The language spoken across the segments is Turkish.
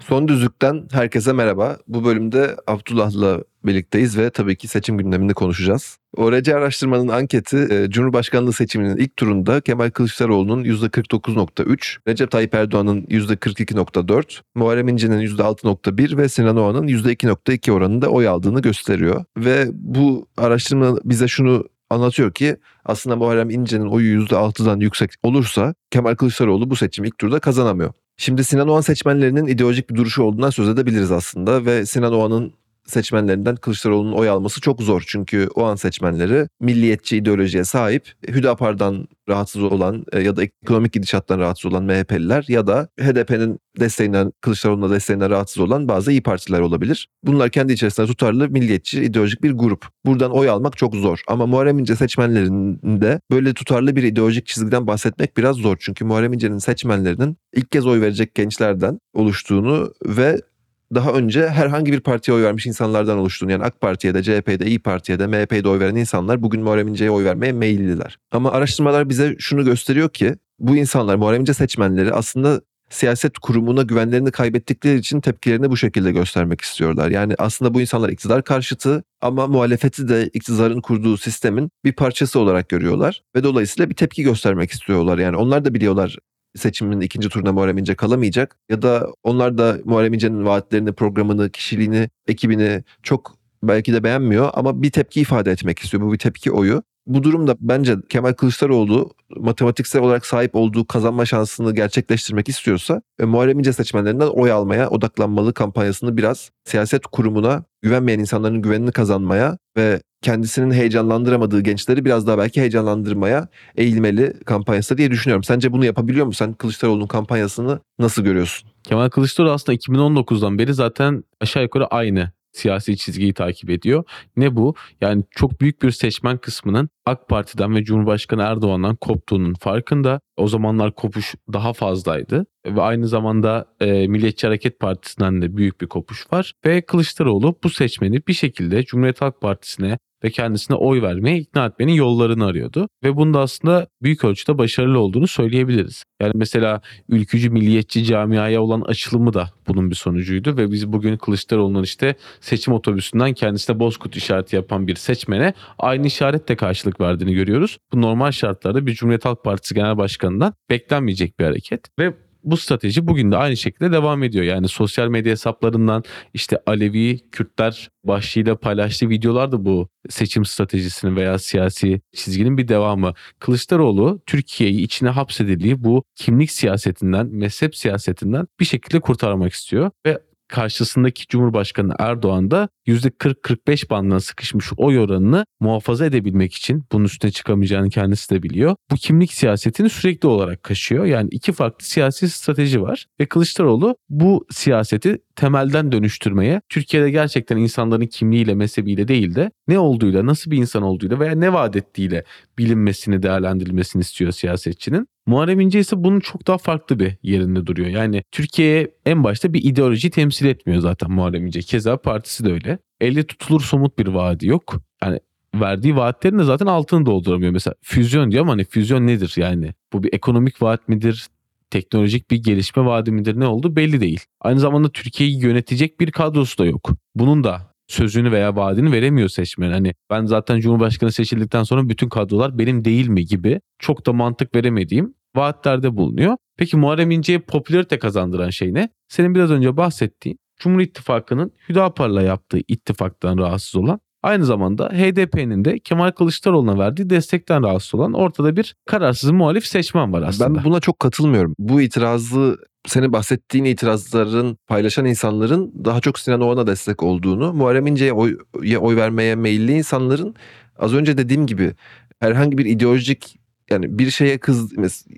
Son Düzlük'ten herkese merhaba. Bu bölümde Abdullah'la birlikteyiz ve tabii ki seçim gündemini konuşacağız. ORC araştırmanın anketi e, Cumhurbaşkanlığı seçiminin ilk turunda Kemal Kılıçdaroğlu'nun %49.3, Recep Tayyip Erdoğan'ın %42.4, Muharrem İnce'nin %6.1 ve Sinan Oğan'ın %2.2 oranında oy aldığını gösteriyor. Ve bu araştırma bize şunu anlatıyor ki aslında Muharrem İnce'nin oyu %6'dan yüksek olursa Kemal Kılıçdaroğlu bu seçimi ilk turda kazanamıyor. Şimdi Sinan Oğan seçmenlerinin ideolojik bir duruşu olduğundan söz edebiliriz aslında ve Sinan Oğan'ın seçmenlerinden Kılıçdaroğlu'nun oy alması çok zor. Çünkü o an seçmenleri milliyetçi ideolojiye sahip, Hüdapar'dan rahatsız olan e, ya da ekonomik gidişattan rahatsız olan MHP'liler ya da HDP'nin desteğinden, Kılıçdaroğlu'na desteğinden rahatsız olan bazı iyi partiler olabilir. Bunlar kendi içerisinde tutarlı milliyetçi ideolojik bir grup. Buradan oy almak çok zor. Ama Muharrem İnce seçmenlerinde böyle tutarlı bir ideolojik çizgiden bahsetmek biraz zor. Çünkü Muharrem İnce'nin seçmenlerinin ilk kez oy verecek gençlerden oluştuğunu ve daha önce herhangi bir partiye oy vermiş insanlardan oluştuğunu yani AK Parti'ye de CHP'de, İyi Parti'ye de MHP'ye de oy veren insanlar bugün Muharrem İnce'ye oy vermeye meyilliler. Ama araştırmalar bize şunu gösteriyor ki bu insanlar Muharrem İnce seçmenleri aslında siyaset kurumuna güvenlerini kaybettikleri için tepkilerini bu şekilde göstermek istiyorlar. Yani aslında bu insanlar iktidar karşıtı ama muhalefeti de iktidarın kurduğu sistemin bir parçası olarak görüyorlar ve dolayısıyla bir tepki göstermek istiyorlar. Yani onlar da biliyorlar seçimin ikinci turuna Muharrem İnce kalamayacak ya da onlar da Muharrem İnce'nin vaatlerini, programını, kişiliğini, ekibini çok belki de beğenmiyor ama bir tepki ifade etmek istiyor. Bu bir tepki oyu. Bu durumda bence Kemal Kılıçdaroğlu matematiksel olarak sahip olduğu kazanma şansını gerçekleştirmek istiyorsa ve Muharrem İnce seçmenlerinden oy almaya odaklanmalı kampanyasını biraz siyaset kurumuna güvenmeyen insanların güvenini kazanmaya ve kendisinin heyecanlandıramadığı gençleri biraz daha belki heyecanlandırmaya eğilmeli kampanyası diye düşünüyorum. Sence bunu yapabiliyor mu? Sen Kılıçdaroğlu'nun kampanyasını nasıl görüyorsun? Kemal Kılıçdaroğlu aslında 2019'dan beri zaten aşağı yukarı aynı siyasi çizgiyi takip ediyor. Ne bu? Yani çok büyük bir seçmen kısmının AK Parti'den ve Cumhurbaşkanı Erdoğan'dan koptuğunun farkında. O zamanlar kopuş daha fazlaydı ve aynı zamanda e, Milliyetçi Hareket Partisi'nden de büyük bir kopuş var ve Kılıçdaroğlu bu seçmeni bir şekilde Cumhuriyet Halk Partisi'ne ve kendisine oy vermeye ikna etmenin yollarını arıyordu. Ve bunda aslında büyük ölçüde başarılı olduğunu söyleyebiliriz. Yani mesela ülkücü milliyetçi camiaya olan açılımı da bunun bir sonucuydu ve biz bugün Kılıçdaroğlu'nun işte seçim otobüsünden kendisine bozkurt işareti yapan bir seçmene aynı işaretle karşılık verdiğini görüyoruz. Bu normal şartlarda bir Cumhuriyet Halk Partisi Genel Başkanı'ndan beklenmeyecek bir hareket ve bu strateji bugün de aynı şekilde devam ediyor. Yani sosyal medya hesaplarından işte Alevi, Kürtler başlığıyla paylaştığı videolar da bu seçim stratejisinin veya siyasi çizginin bir devamı. Kılıçdaroğlu Türkiye'yi içine hapsedildiği bu kimlik siyasetinden, mezhep siyasetinden bir şekilde kurtarmak istiyor ve karşısındaki Cumhurbaşkanı Erdoğan da %40-45 bandına sıkışmış oy oranını muhafaza edebilmek için bunun üstüne çıkamayacağını kendisi de biliyor. Bu kimlik siyasetini sürekli olarak kaşıyor. Yani iki farklı siyasi strateji var ve Kılıçdaroğlu bu siyaseti temelden dönüştürmeye, Türkiye'de gerçekten insanların kimliğiyle, mezhebiyle değil de ne olduğuyla, nasıl bir insan olduğuyla veya ne vaat ettiğiyle bilinmesini, değerlendirilmesini istiyor siyasetçinin. Muharrem İnce ise bunun çok daha farklı bir yerinde duruyor. Yani Türkiye'ye en başta bir ideoloji temsil etmiyor zaten Muharrem İnce. Keza partisi de öyle. Elle tutulur somut bir vaadi yok. Yani verdiği vaatlerin de zaten altını dolduramıyor. Mesela füzyon diyor ama hani füzyon nedir yani? Bu bir ekonomik vaat midir? Teknolojik bir gelişme vaadi midir? Ne oldu belli değil. Aynı zamanda Türkiye'yi yönetecek bir kadrosu da yok. Bunun da sözünü veya vaadini veremiyor seçmen. Hani ben zaten Cumhurbaşkanı seçildikten sonra bütün kadrolar benim değil mi gibi çok da mantık veremediğim vaatlerde bulunuyor. Peki Muharrem İnce'ye popülarite kazandıran şey ne? Senin biraz önce bahsettiğin Cumhur İttifakı'nın Hüdapar'la yaptığı ittifaktan rahatsız olan aynı zamanda HDP'nin de Kemal Kılıçdaroğlu'na verdiği destekten rahatsız olan ortada bir kararsız muhalif seçmen var aslında. Ben buna çok katılmıyorum. Bu itirazı senin bahsettiğin itirazların paylaşan insanların daha çok Sinan Oğan'a destek olduğunu, Muharrem İnce'ye oy, oy vermeye meyilli insanların az önce dediğim gibi herhangi bir ideolojik yani bir şeye kız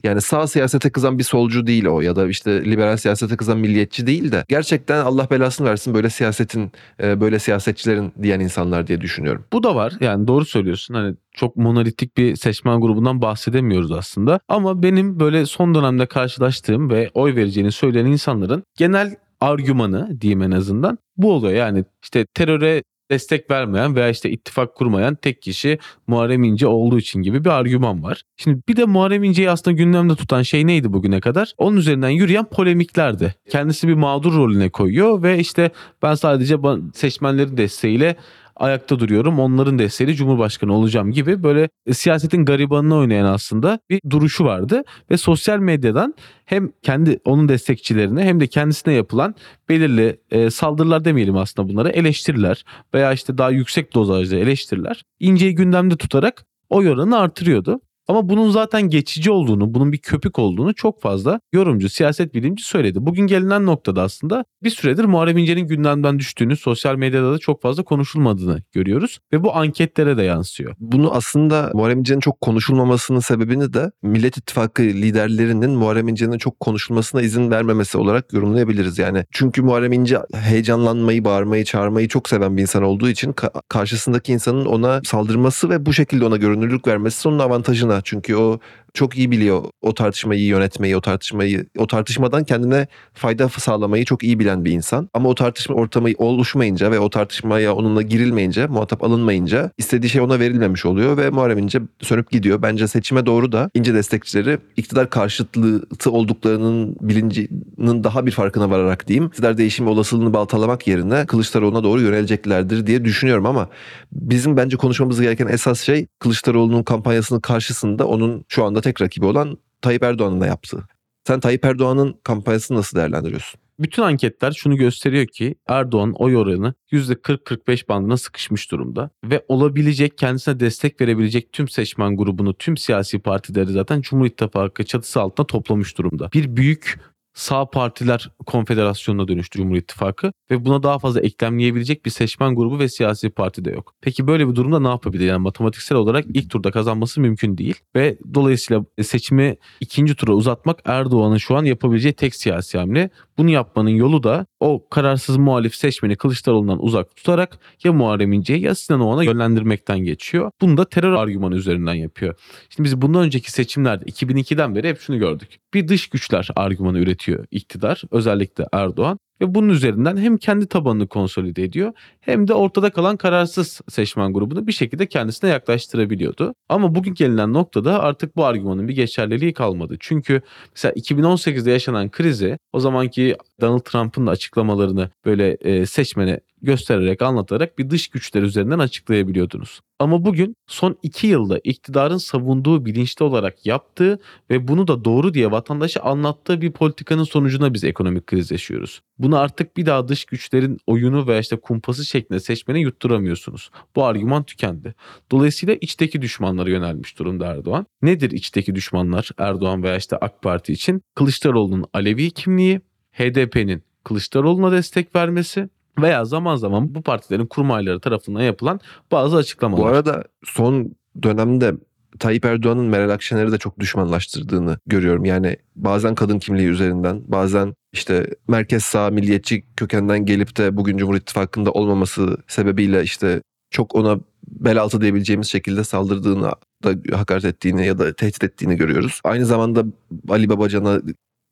yani sağ siyasete kızan bir solcu değil o ya da işte liberal siyasete kızan milliyetçi değil de gerçekten Allah belasını versin böyle siyasetin e, böyle siyasetçilerin diyen insanlar diye düşünüyorum. Bu da var. Yani doğru söylüyorsun. Hani çok monolitik bir seçmen grubundan bahsedemiyoruz aslında. Ama benim böyle son dönemde karşılaştığım ve oy vereceğini söyleyen insanların genel argümanı diyeyim en azından bu oluyor. Yani işte teröre destek vermeyen veya işte ittifak kurmayan tek kişi Muharrem İnce olduğu için gibi bir argüman var. Şimdi bir de Muharrem İnce'yi aslında gündemde tutan şey neydi bugüne kadar? Onun üzerinden yürüyen polemiklerdi. Kendisi bir mağdur rolüne koyuyor ve işte ben sadece seçmenlerin desteğiyle ayakta duruyorum. Onların desteğiyle Cumhurbaşkanı olacağım gibi böyle e, siyasetin garibanını oynayan aslında bir duruşu vardı. Ve sosyal medyadan hem kendi onun destekçilerine hem de kendisine yapılan belirli e, saldırılar demeyelim aslında bunlara eleştiriler veya işte daha yüksek dozajda eleştiriler inceyi gündemde tutarak o oranını artırıyordu. Ama bunun zaten geçici olduğunu, bunun bir köpük olduğunu çok fazla yorumcu, siyaset bilimci söyledi. Bugün gelinen noktada aslında bir süredir Muharrem İnce'nin gündemden düştüğünü, sosyal medyada da çok fazla konuşulmadığını görüyoruz ve bu anketlere de yansıyor. Bunu aslında Muharrem İnce'nin çok konuşulmamasının sebebini de Millet İttifakı liderlerinin Muharrem İnce'nin çok konuşulmasına izin vermemesi olarak yorumlayabiliriz. Yani çünkü Muharrem İnce heyecanlanmayı, bağırmayı, çağırmayı çok seven bir insan olduğu için karşısındaki insanın ona saldırması ve bu şekilde ona görünürlük vermesi onun avantajına çünkü o çok iyi biliyor o tartışmayı yönetmeyi, o tartışmayı, o tartışmadan kendine fayda sağlamayı çok iyi bilen bir insan. Ama o tartışma ortamı oluşmayınca ve o tartışmaya onunla girilmeyince, muhatap alınmayınca istediği şey ona verilmemiş oluyor ve Muharrem İnce sönüp gidiyor. Bence seçime doğru da İnce destekçileri iktidar karşıtlığı olduklarının bilincinin daha bir farkına vararak diyeyim. İktidar değişimi olasılığını baltalamak yerine Kılıçdaroğlu'na doğru yöneleceklerdir diye düşünüyorum ama bizim bence konuşmamız gereken esas şey Kılıçdaroğlu'nun kampanyasının karşısında onun şu anda tek rakibi olan Tayyip Erdoğan'ın da yaptığı. Sen Tayyip Erdoğan'ın kampanyasını nasıl değerlendiriyorsun? Bütün anketler şunu gösteriyor ki Erdoğan oy oranı %40-45 bandına sıkışmış durumda ve olabilecek kendisine destek verebilecek tüm seçmen grubunu, tüm siyasi partileri zaten Cumhur İttifakı çatısı altında toplamış durumda. Bir büyük sağ partiler konfederasyonuna dönüştü Cumhur İttifakı ve buna daha fazla eklemleyebilecek bir seçmen grubu ve siyasi parti de yok. Peki böyle bir durumda ne yapabilir? Yani matematiksel olarak ilk turda kazanması mümkün değil ve dolayısıyla seçimi ikinci tura uzatmak Erdoğan'ın şu an yapabileceği tek siyasi hamle. Bunu yapmanın yolu da o kararsız muhalif seçmeni Kılıçdaroğlu'ndan uzak tutarak ya Muharrem İnce'yi ya Sinan Oğan'a yönlendirmekten geçiyor. Bunu da terör argümanı üzerinden yapıyor. Şimdi biz bundan önceki seçimlerde 2002'den beri hep şunu gördük. Bir dış güçler argümanı üretiyor iktidar özellikle Erdoğan. Ve bunun üzerinden hem kendi tabanını konsolide ediyor hem de ortada kalan kararsız seçmen grubunu bir şekilde kendisine yaklaştırabiliyordu. Ama bugün gelinen noktada artık bu argümanın bir geçerliliği kalmadı. Çünkü mesela 2018'de yaşanan krizi o zamanki Donald Trump'ın da açıklamalarını böyle e, seçmene göstererek anlatarak bir dış güçler üzerinden açıklayabiliyordunuz. Ama bugün son iki yılda iktidarın savunduğu bilinçli olarak yaptığı ve bunu da doğru diye vatandaşa anlattığı bir politikanın sonucuna biz ekonomik kriz yaşıyoruz. Bunu artık bir daha dış güçlerin oyunu veya işte kumpası şeklinde seçmene yutturamıyorsunuz. Bu argüman tükendi. Dolayısıyla içteki düşmanlara yönelmiş durumda Erdoğan. Nedir içteki düşmanlar Erdoğan veya işte AK Parti için? Kılıçdaroğlu'nun Alevi kimliği, HDP'nin Kılıçdaroğlu'na destek vermesi veya zaman zaman bu partilerin kurmayları tarafından yapılan bazı açıklamalar. Bu arada son dönemde Tayyip Erdoğan'ın Meral Akşener'i de çok düşmanlaştırdığını görüyorum. Yani bazen kadın kimliği üzerinden, bazen işte merkez sağ milliyetçi kökenden gelip de bugün Cumhur İttifakı'nda olmaması sebebiyle işte çok ona bel altı diyebileceğimiz şekilde saldırdığını da hakaret ettiğini ya da tehdit ettiğini görüyoruz. Aynı zamanda Ali Babacan'a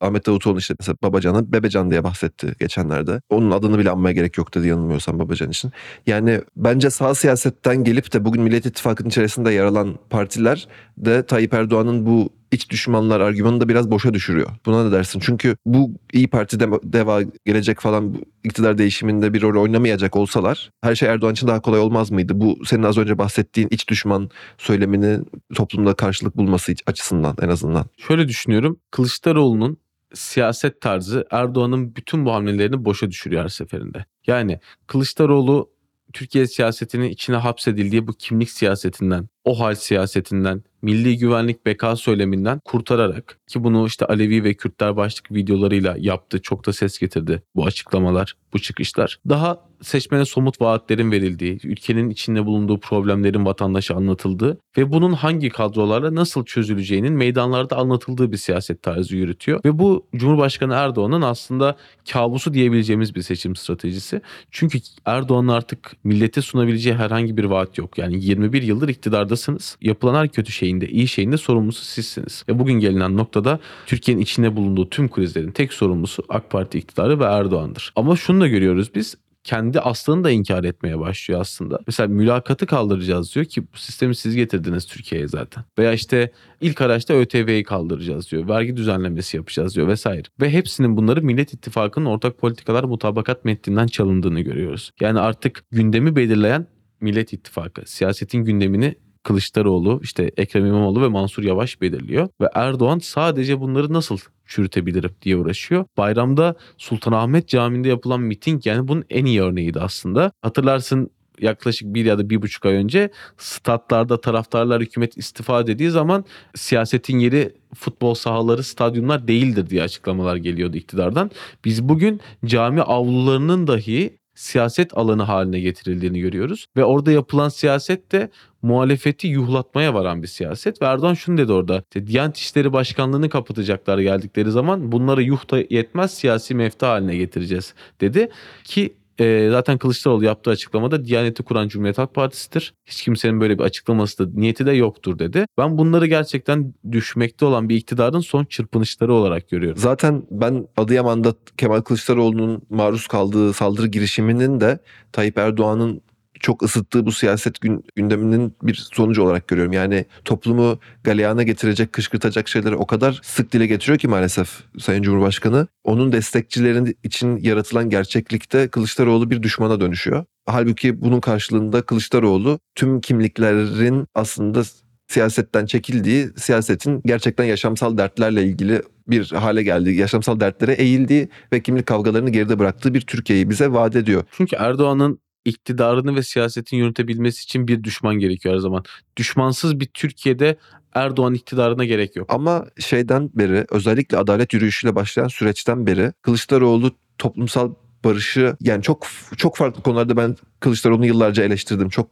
Ahmet Davutoğlu işte mesela Babacan'a Bebecan diye bahsetti geçenlerde. Onun adını bile anmaya gerek yok dedi yanılmıyorsam Babacan için. Yani bence sağ siyasetten gelip de bugün Millet İttifakı'nın içerisinde yer alan partiler de Tayyip Erdoğan'ın bu iç düşmanlar argümanını da biraz boşa düşürüyor. Buna ne dersin? Çünkü bu İyi Parti de, deva gelecek falan iktidar değişiminde bir rol oynamayacak olsalar her şey Erdoğan için daha kolay olmaz mıydı? Bu senin az önce bahsettiğin iç düşman söylemini toplumda karşılık bulması açısından en azından. Şöyle düşünüyorum. Kılıçdaroğlu'nun siyaset tarzı Erdoğan'ın bütün bu hamlelerini boşa düşürüyor her seferinde. Yani Kılıçdaroğlu Türkiye siyasetinin içine hapsedildiği bu kimlik siyasetinden o hal siyasetinden, milli güvenlik beka söyleminden kurtararak ki bunu işte Alevi ve Kürtler başlık videolarıyla yaptı. Çok da ses getirdi bu açıklamalar, bu çıkışlar. Daha seçmene somut vaatlerin verildiği, ülkenin içinde bulunduğu problemlerin vatandaşa anlatıldığı ve bunun hangi kadrolarla nasıl çözüleceğinin meydanlarda anlatıldığı bir siyaset tarzı yürütüyor. Ve bu Cumhurbaşkanı Erdoğan'ın aslında kabusu diyebileceğimiz bir seçim stratejisi. Çünkü Erdoğan'ın artık millete sunabileceği herhangi bir vaat yok. Yani 21 yıldır iktidardasınız. Yapılan her kötü şeyin de iyi şeyin de sorumlusu sizsiniz. Ve bugün gelinen noktada Türkiye'nin içinde bulunduğu tüm krizlerin tek sorumlusu AK Parti iktidarı ve Erdoğan'dır. Ama şunu da görüyoruz biz kendi aslını da inkar etmeye başlıyor aslında. Mesela mülakatı kaldıracağız diyor ki bu sistemi siz getirdiniz Türkiye'ye zaten. Veya işte ilk araçta ÖTV'yi kaldıracağız diyor. Vergi düzenlemesi yapacağız diyor vesaire. Ve hepsinin bunları Millet İttifakı'nın ortak politikalar mutabakat metninden çalındığını görüyoruz. Yani artık gündemi belirleyen Millet İttifakı. Siyasetin gündemini Kılıçdaroğlu, işte Ekrem İmamoğlu ve Mansur Yavaş belirliyor. Ve Erdoğan sadece bunları nasıl çürütebilirim diye uğraşıyor. Bayramda Sultanahmet Camii'nde yapılan miting yani bunun en iyi örneğiydi aslında. Hatırlarsın yaklaşık bir ya da bir buçuk ay önce statlarda taraftarlar hükümet istifa dediği zaman siyasetin yeri futbol sahaları, stadyumlar değildir diye açıklamalar geliyordu iktidardan. Biz bugün cami avlularının dahi siyaset alanı haline getirildiğini görüyoruz. Ve orada yapılan siyaset de muhalefeti yuhlatmaya varan bir siyaset. Ve Erdoğan şunu dedi orada. İşte Diyanet İşleri Başkanlığı'nı kapatacaklar geldikleri zaman bunları yuh da yetmez siyasi mefta haline getireceğiz dedi. Ki e, zaten Kılıçdaroğlu yaptığı açıklamada Diyaneti kuran Cumhuriyet Halk Partisi'dir. Hiç kimsenin böyle bir açıklaması da niyeti de yoktur dedi. Ben bunları gerçekten düşmekte olan bir iktidarın son çırpınışları olarak görüyorum. Zaten ben Adıyaman'da Kemal Kılıçdaroğlu'nun maruz kaldığı saldırı girişiminin de Tayyip Erdoğan'ın çok ısıttığı bu siyaset gün, gündeminin bir sonucu olarak görüyorum. Yani toplumu galeyana getirecek, kışkırtacak şeyleri o kadar sık dile getiriyor ki maalesef Sayın Cumhurbaşkanı. Onun destekçilerin için yaratılan gerçeklikte Kılıçdaroğlu bir düşmana dönüşüyor. Halbuki bunun karşılığında Kılıçdaroğlu tüm kimliklerin aslında siyasetten çekildiği, siyasetin gerçekten yaşamsal dertlerle ilgili bir hale geldiği, yaşamsal dertlere eğildiği ve kimlik kavgalarını geride bıraktığı bir Türkiye'yi bize vaat ediyor. Çünkü Erdoğan'ın iktidarını ve siyasetin yönetebilmesi için bir düşman gerekiyor her zaman. Düşmansız bir Türkiye'de Erdoğan iktidarına gerek yok. Ama şeyden beri özellikle adalet yürüyüşüyle başlayan süreçten beri Kılıçdaroğlu toplumsal barışı yani çok çok farklı konularda ben Kılıçdaroğlu'nu yıllarca eleştirdim. Çok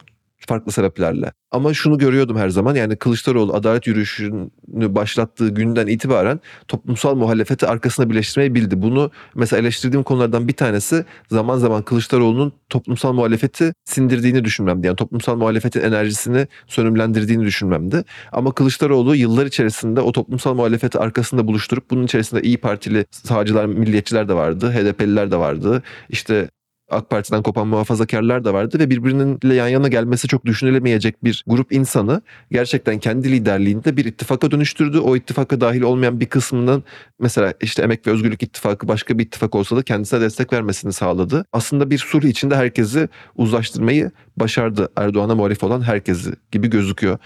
farklı sebeplerle. Ama şunu görüyordum her zaman yani Kılıçdaroğlu adalet yürüyüşünü başlattığı günden itibaren toplumsal muhalefeti arkasına birleştirmeyi bildi. Bunu mesela eleştirdiğim konulardan bir tanesi zaman zaman Kılıçdaroğlu'nun toplumsal muhalefeti sindirdiğini düşünmemdi. Yani toplumsal muhalefetin enerjisini sönümlendirdiğini düşünmemdi. Ama Kılıçdaroğlu yıllar içerisinde o toplumsal muhalefeti arkasında buluşturup bunun içerisinde İyi Partili sağcılar, milliyetçiler de vardı, HDP'liler de vardı. İşte AK Parti'den kopan muhafazakarlar da vardı ve birbirininle yan yana gelmesi çok düşünülemeyecek bir grup insanı gerçekten kendi liderliğinde bir ittifaka dönüştürdü. O ittifaka dahil olmayan bir kısmının mesela işte Emek ve Özgürlük İttifakı başka bir ittifak olsa da kendisine destek vermesini sağladı. Aslında bir sulh içinde herkesi uzlaştırmayı başardı Erdoğan'a muhalif olan herkesi gibi gözüküyor.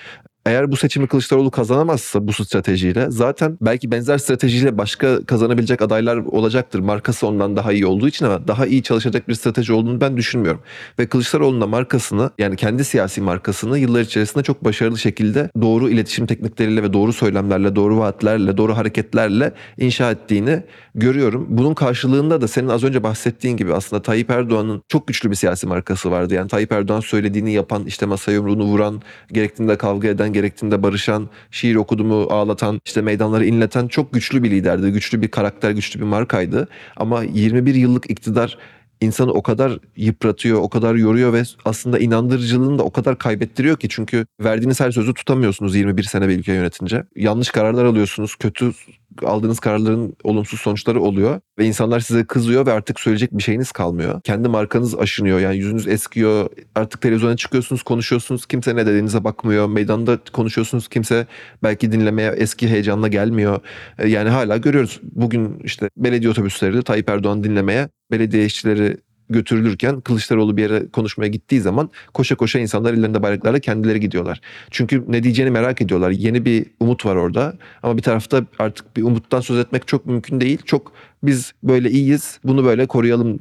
Eğer bu seçimi Kılıçdaroğlu kazanamazsa bu stratejiyle zaten belki benzer stratejiyle başka kazanabilecek adaylar olacaktır. Markası ondan daha iyi olduğu için ama daha iyi çalışacak bir strateji olduğunu ben düşünmüyorum. Ve Kılıçdaroğlu'nun da markasını yani kendi siyasi markasını yıllar içerisinde çok başarılı şekilde doğru iletişim teknikleriyle ve doğru söylemlerle, doğru vaatlerle, doğru hareketlerle inşa ettiğini görüyorum. Bunun karşılığında da senin az önce bahsettiğin gibi aslında Tayyip Erdoğan'ın çok güçlü bir siyasi markası vardı. Yani Tayyip Erdoğan söylediğini yapan, işte masaya yumruğunu vuran, gerektiğinde kavga eden, gerektiğinde barışan, şiir okudumu ağlatan, işte meydanları inleten çok güçlü bir liderdi. Güçlü bir karakter, güçlü bir markaydı. Ama 21 yıllık iktidar insanı o kadar yıpratıyor, o kadar yoruyor ve aslında inandırıcılığını da o kadar kaybettiriyor ki çünkü verdiğiniz her sözü tutamıyorsunuz 21 sene bir ülke yönetince. Yanlış kararlar alıyorsunuz, kötü aldığınız kararların olumsuz sonuçları oluyor ve insanlar size kızıyor ve artık söyleyecek bir şeyiniz kalmıyor. Kendi markanız aşınıyor yani yüzünüz eskiyor. Artık televizyona çıkıyorsunuz, konuşuyorsunuz. Kimse ne dediğinize bakmıyor. Meydanda konuşuyorsunuz. Kimse belki dinlemeye eski heyecanla gelmiyor. E, Yani hala görüyoruz. Bugün işte belediye otobüsleri de Tayyip Erdoğan dinlemeye belediye işçileri götürülürken Kılıçdaroğlu bir yere konuşmaya gittiği zaman koşa koşa insanlar ellerinde bayraklarla kendileri gidiyorlar. Çünkü ne diyeceğini merak ediyorlar. Yeni bir umut var orada. Ama bir tarafta artık bir umuttan söz etmek çok mümkün değil. Çok biz böyle iyiyiz. Bunu böyle koruyalım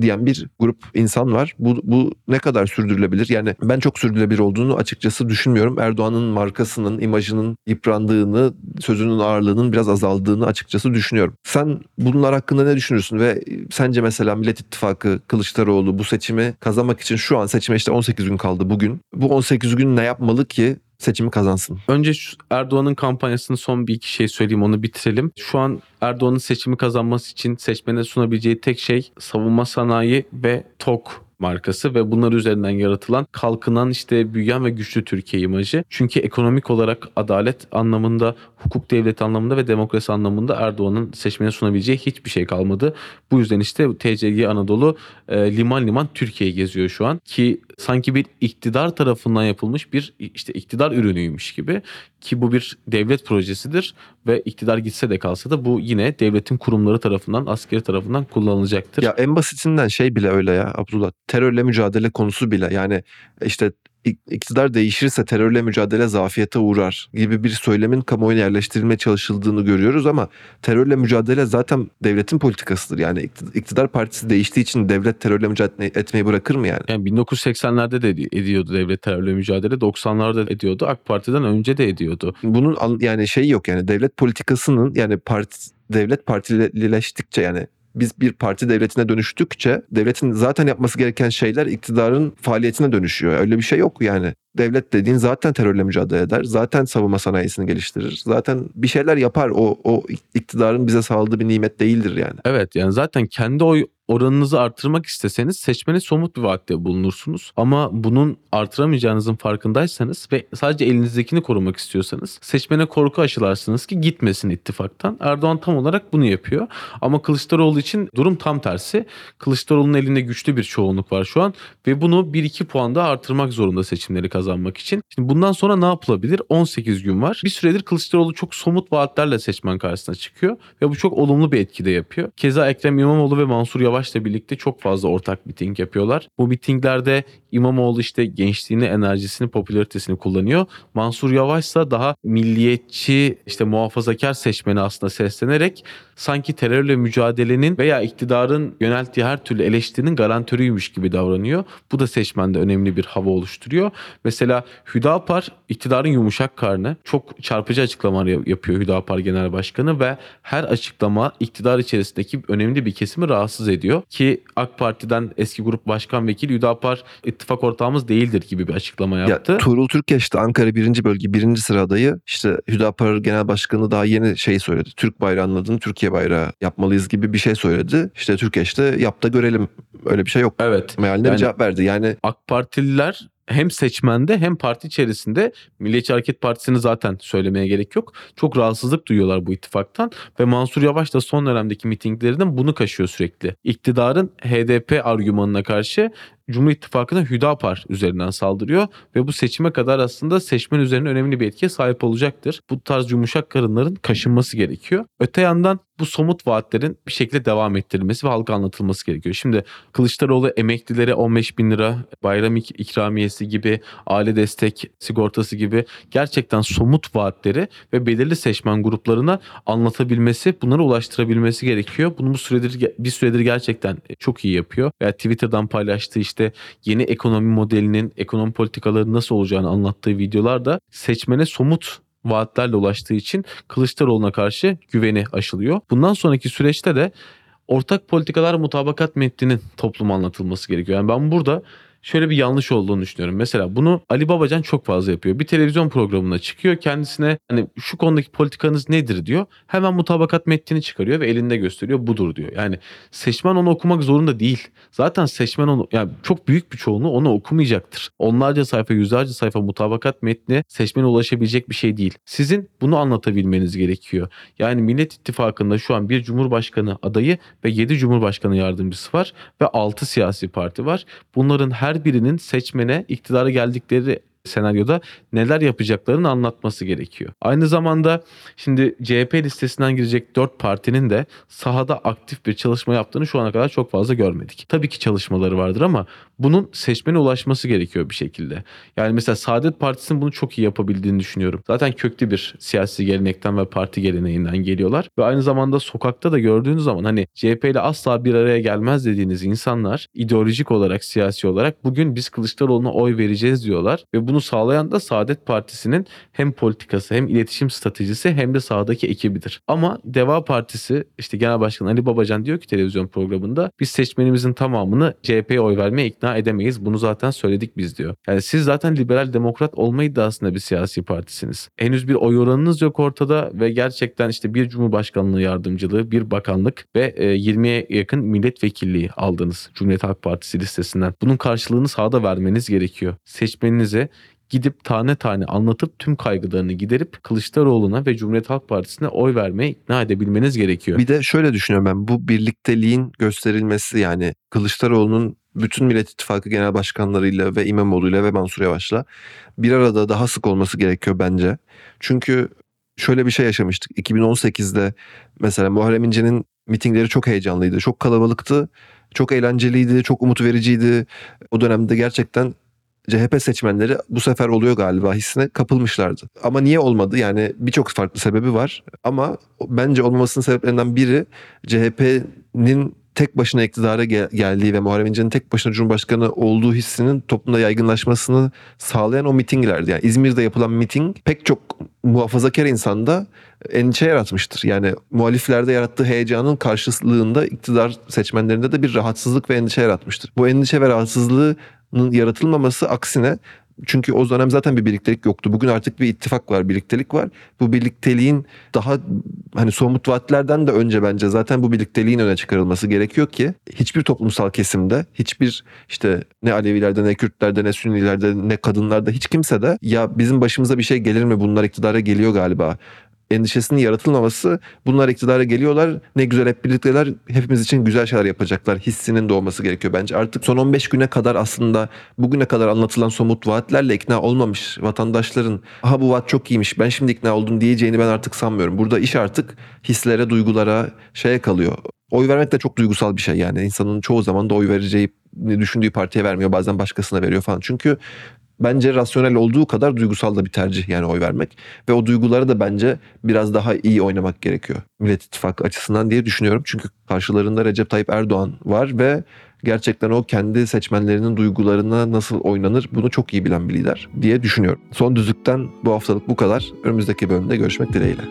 diyen bir grup insan var. Bu, bu ne kadar sürdürülebilir? Yani ben çok sürdürülebilir olduğunu açıkçası düşünmüyorum. Erdoğan'ın markasının, imajının yıprandığını, sözünün ağırlığının biraz azaldığını açıkçası düşünüyorum. Sen bunlar hakkında ne düşünürsün ve sence mesela Millet İttifakı Kılıçdaroğlu bu seçimi kazanmak için şu an seçime işte 18 gün kaldı bugün. Bu 18 gün ne yapmalı ki seçimi kazansın? Önce şu Erdoğan'ın kampanyasını son bir iki şey söyleyeyim onu bitirelim. Şu an Erdoğan'ın seçimi kazanması için seçmene sunabileceği tek şey savunma sanayi ve TOK markası ve bunlar üzerinden yaratılan kalkınan işte büyüyen ve güçlü Türkiye imajı. Çünkü ekonomik olarak adalet anlamında, hukuk devleti anlamında ve demokrasi anlamında Erdoğan'ın seçmene sunabileceği hiçbir şey kalmadı. Bu yüzden işte TCG Anadolu e, liman liman Türkiye'yi geziyor şu an ki sanki bir iktidar tarafından yapılmış bir işte iktidar ürünüymüş gibi ki bu bir devlet projesidir ve iktidar gitse de kalsa da bu yine devletin kurumları tarafından, askeri tarafından kullanılacaktır. Ya en basitinden şey bile öyle ya Abdullah. Terörle mücadele konusu bile yani işte iktidar değişirse terörle mücadele zafiyete uğrar gibi bir söylemin kamuoyuna yerleştirilmeye çalışıldığını görüyoruz ama terörle mücadele zaten devletin politikasıdır. Yani iktidar partisi değiştiği için devlet terörle mücadele etmeyi bırakır mı yani? Yani 1980'lerde de ediyordu devlet terörle mücadele, 90'larda ediyordu. AK Parti'den önce de ediyordu. Bunun yani şey yok yani devlet politikasının yani parti devlet partilileştikçe yani biz bir parti devletine dönüştükçe devletin zaten yapması gereken şeyler iktidarın faaliyetine dönüşüyor. Öyle bir şey yok yani. Devlet dediğin zaten terörle mücadele eder. Zaten savunma sanayisini geliştirir. Zaten bir şeyler yapar. O, o iktidarın bize sağladığı bir nimet değildir yani. Evet yani zaten kendi oy oranınızı artırmak isteseniz seçmene somut bir vaatte bulunursunuz. Ama bunun artıramayacağınızın farkındaysanız ve sadece elinizdekini korumak istiyorsanız seçmene korku aşılarsınız ki gitmesin ittifaktan. Erdoğan tam olarak bunu yapıyor. Ama Kılıçdaroğlu için durum tam tersi. Kılıçdaroğlu'nun elinde güçlü bir çoğunluk var şu an ve bunu 1-2 puanda artırmak zorunda seçimleri kazanmak için. Şimdi bundan sonra ne yapılabilir? 18 gün var. Bir süredir Kılıçdaroğlu çok somut vaatlerle seçmen karşısına çıkıyor ve bu çok olumlu bir etki de yapıyor. Keza Ekrem İmamoğlu ve Mansur Yavaş Yavaş'la birlikte çok fazla ortak miting yapıyorlar. Bu mitinglerde İmamoğlu işte gençliğini, enerjisini, popülaritesini kullanıyor. Mansur Yavaş ise daha milliyetçi, işte muhafazakar seçmeni aslında seslenerek sanki terörle mücadelenin veya iktidarın yönelttiği her türlü eleştirinin garantörüymüş gibi davranıyor. Bu da seçmende önemli bir hava oluşturuyor. Mesela Hüdapar iktidarın yumuşak karnı çok çarpıcı açıklamalar yapıyor Hüdapar Genel Başkanı ve her açıklama iktidar içerisindeki önemli bir kesimi rahatsız ediyor. Ki AK Parti'den eski grup başkan vekili Hüdapar ittifak ortağımız değildir gibi bir açıklama yaptı. Ya, Tuğrul Türkeş de Ankara 1. bölge 1. sıra adayı işte Hüdapar Genel Başkanı daha yeni şey söyledi. Türk bayrağının adını Türkiye bayrağı yapmalıyız gibi bir şey söyledi. İşte Türkeş de yap da görelim. Öyle bir şey yok. Evet. Mealine Yani- bir cevap verdi. Yani AK Partililer hem seçmende hem parti içerisinde Milliyetçi Hareket Partisi'ni zaten söylemeye gerek yok. Çok rahatsızlık duyuyorlar bu ittifaktan ve Mansur Yavaş da son dönemdeki mitinglerinden bunu kaşıyor sürekli. İktidarın HDP argümanına karşı Cumhur İttifakı'na Hüdapar üzerinden saldırıyor ve bu seçime kadar aslında seçmen üzerine önemli bir etkiye sahip olacaktır. Bu tarz yumuşak karınların kaşınması gerekiyor. Öte yandan bu somut vaatlerin bir şekilde devam ettirilmesi ve halka anlatılması gerekiyor. Şimdi Kılıçdaroğlu emeklilere 15 bin lira bayram ik- ikramiyesi gibi aile destek sigortası gibi gerçekten somut vaatleri ve belirli seçmen gruplarına anlatabilmesi, bunları ulaştırabilmesi gerekiyor. Bunu bu süredir bir süredir gerçekten çok iyi yapıyor. Veya Twitter'dan paylaştığı işte yeni ekonomi modelinin, ekonomi politikaları nasıl olacağını anlattığı videolarda seçmene somut vaatlerle ulaştığı için Kılıçdaroğlu'na karşı güveni aşılıyor. Bundan sonraki süreçte de ortak politikalar mutabakat metninin topluma anlatılması gerekiyor. Yani ben burada şöyle bir yanlış olduğunu düşünüyorum. Mesela bunu Ali Babacan çok fazla yapıyor. Bir televizyon programına çıkıyor. Kendisine hani şu konudaki politikanız nedir diyor. Hemen mutabakat metnini çıkarıyor ve elinde gösteriyor. Budur diyor. Yani seçmen onu okumak zorunda değil. Zaten seçmen onu yani çok büyük bir çoğunluğu onu okumayacaktır. Onlarca sayfa, yüzlerce sayfa mutabakat metni seçmene ulaşabilecek bir şey değil. Sizin bunu anlatabilmeniz gerekiyor. Yani Millet İttifakı'nda şu an bir Cumhurbaşkanı adayı ve 7 Cumhurbaşkanı yardımcısı var ve 6 siyasi parti var. Bunların her birinin seçmene iktidara geldikleri senaryoda neler yapacaklarını anlatması gerekiyor. Aynı zamanda şimdi CHP listesinden girecek 4 partinin de sahada aktif bir çalışma yaptığını şu ana kadar çok fazla görmedik. Tabii ki çalışmaları vardır ama bunun seçmene ulaşması gerekiyor bir şekilde. Yani mesela Saadet Partisi'nin bunu çok iyi yapabildiğini düşünüyorum. Zaten köklü bir siyasi gelenekten ve parti geleneğinden geliyorlar. Ve aynı zamanda sokakta da gördüğünüz zaman hani CHP ile asla bir araya gelmez dediğiniz insanlar ideolojik olarak, siyasi olarak bugün biz Kılıçdaroğlu'na oy vereceğiz diyorlar. Ve bunu sağlayan da Saadet Partisi'nin hem politikası hem iletişim stratejisi hem de sahadaki ekibidir. Ama Deva Partisi işte Genel Başkan Ali Babacan diyor ki televizyon programında biz seçmenimizin tamamını CHP'ye oy vermeye ikna edemeyiz. Bunu zaten söyledik biz diyor. Yani siz zaten liberal demokrat olma iddiasında bir siyasi partisiniz. Henüz bir oy oranınız yok ortada ve gerçekten işte bir cumhurbaşkanlığı yardımcılığı, bir bakanlık ve e, 20'ye yakın milletvekilliği aldınız Cumhuriyet Halk Partisi listesinden. Bunun karşılığını sahada vermeniz gerekiyor. Seçmeninize gidip tane tane anlatıp tüm kaygılarını giderip Kılıçdaroğlu'na ve Cumhuriyet Halk Partisi'ne oy vermeye ikna edebilmeniz gerekiyor. Bir de şöyle düşünüyorum ben bu birlikteliğin gösterilmesi yani Kılıçdaroğlu'nun bütün Millet İttifakı genel başkanlarıyla ve İmamoğlu'yla ve Mansur Yavaş'la bir arada daha sık olması gerekiyor bence. Çünkü şöyle bir şey yaşamıştık. 2018'de mesela Muharrem İnce'nin mitingleri çok heyecanlıydı. Çok kalabalıktı. Çok eğlenceliydi. Çok umut vericiydi. O dönemde gerçekten CHP seçmenleri bu sefer oluyor galiba hissine kapılmışlardı. Ama niye olmadı? Yani birçok farklı sebebi var. Ama bence olmamasının sebeplerinden biri CHP'nin tek başına iktidara gel- geldiği ve Muharrem İnce'nin tek başına Cumhurbaşkanı olduğu hissinin toplumda yaygınlaşmasını sağlayan o mitinglerdi. Yani İzmir'de yapılan miting pek çok muhafazakar insanda endişe yaratmıştır. Yani muhaliflerde yarattığı heyecanın karşılığında iktidar seçmenlerinde de bir rahatsızlık ve endişe yaratmıştır. Bu endişe ve rahatsızlığın yaratılmaması aksine çünkü o dönem zaten bir birliktelik yoktu. Bugün artık bir ittifak var, birliktelik var. Bu birlikteliğin daha hani somut vaatlerden de önce bence zaten bu birlikteliğin öne çıkarılması gerekiyor ki hiçbir toplumsal kesimde, hiçbir işte ne Alevilerde, ne Kürtlerde, ne Sünnilerde, ne kadınlarda hiç kimse de ya bizim başımıza bir şey gelir mi bunlar iktidara geliyor galiba endişesinin yaratılmaması bunlar iktidara geliyorlar ne güzel hep birlikteler hepimiz için güzel şeyler yapacaklar hissinin doğması gerekiyor bence. Artık son 15 güne kadar aslında bugüne kadar anlatılan somut vaatlerle ikna olmamış vatandaşların aha bu vaat çok iyiymiş ben şimdi ikna oldum diyeceğini ben artık sanmıyorum. Burada iş artık hislere, duygulara şeye kalıyor. Oy vermek de çok duygusal bir şey yani insanın çoğu zaman da oy vereceği düşündüğü partiye vermiyor bazen başkasına veriyor falan. Çünkü bence rasyonel olduğu kadar duygusal da bir tercih yani oy vermek. Ve o duyguları da bence biraz daha iyi oynamak gerekiyor Millet İttifakı açısından diye düşünüyorum. Çünkü karşılarında Recep Tayyip Erdoğan var ve gerçekten o kendi seçmenlerinin duygularına nasıl oynanır bunu çok iyi bilen bir lider diye düşünüyorum. Son düzlükten bu haftalık bu kadar. Önümüzdeki bölümde görüşmek dileğiyle.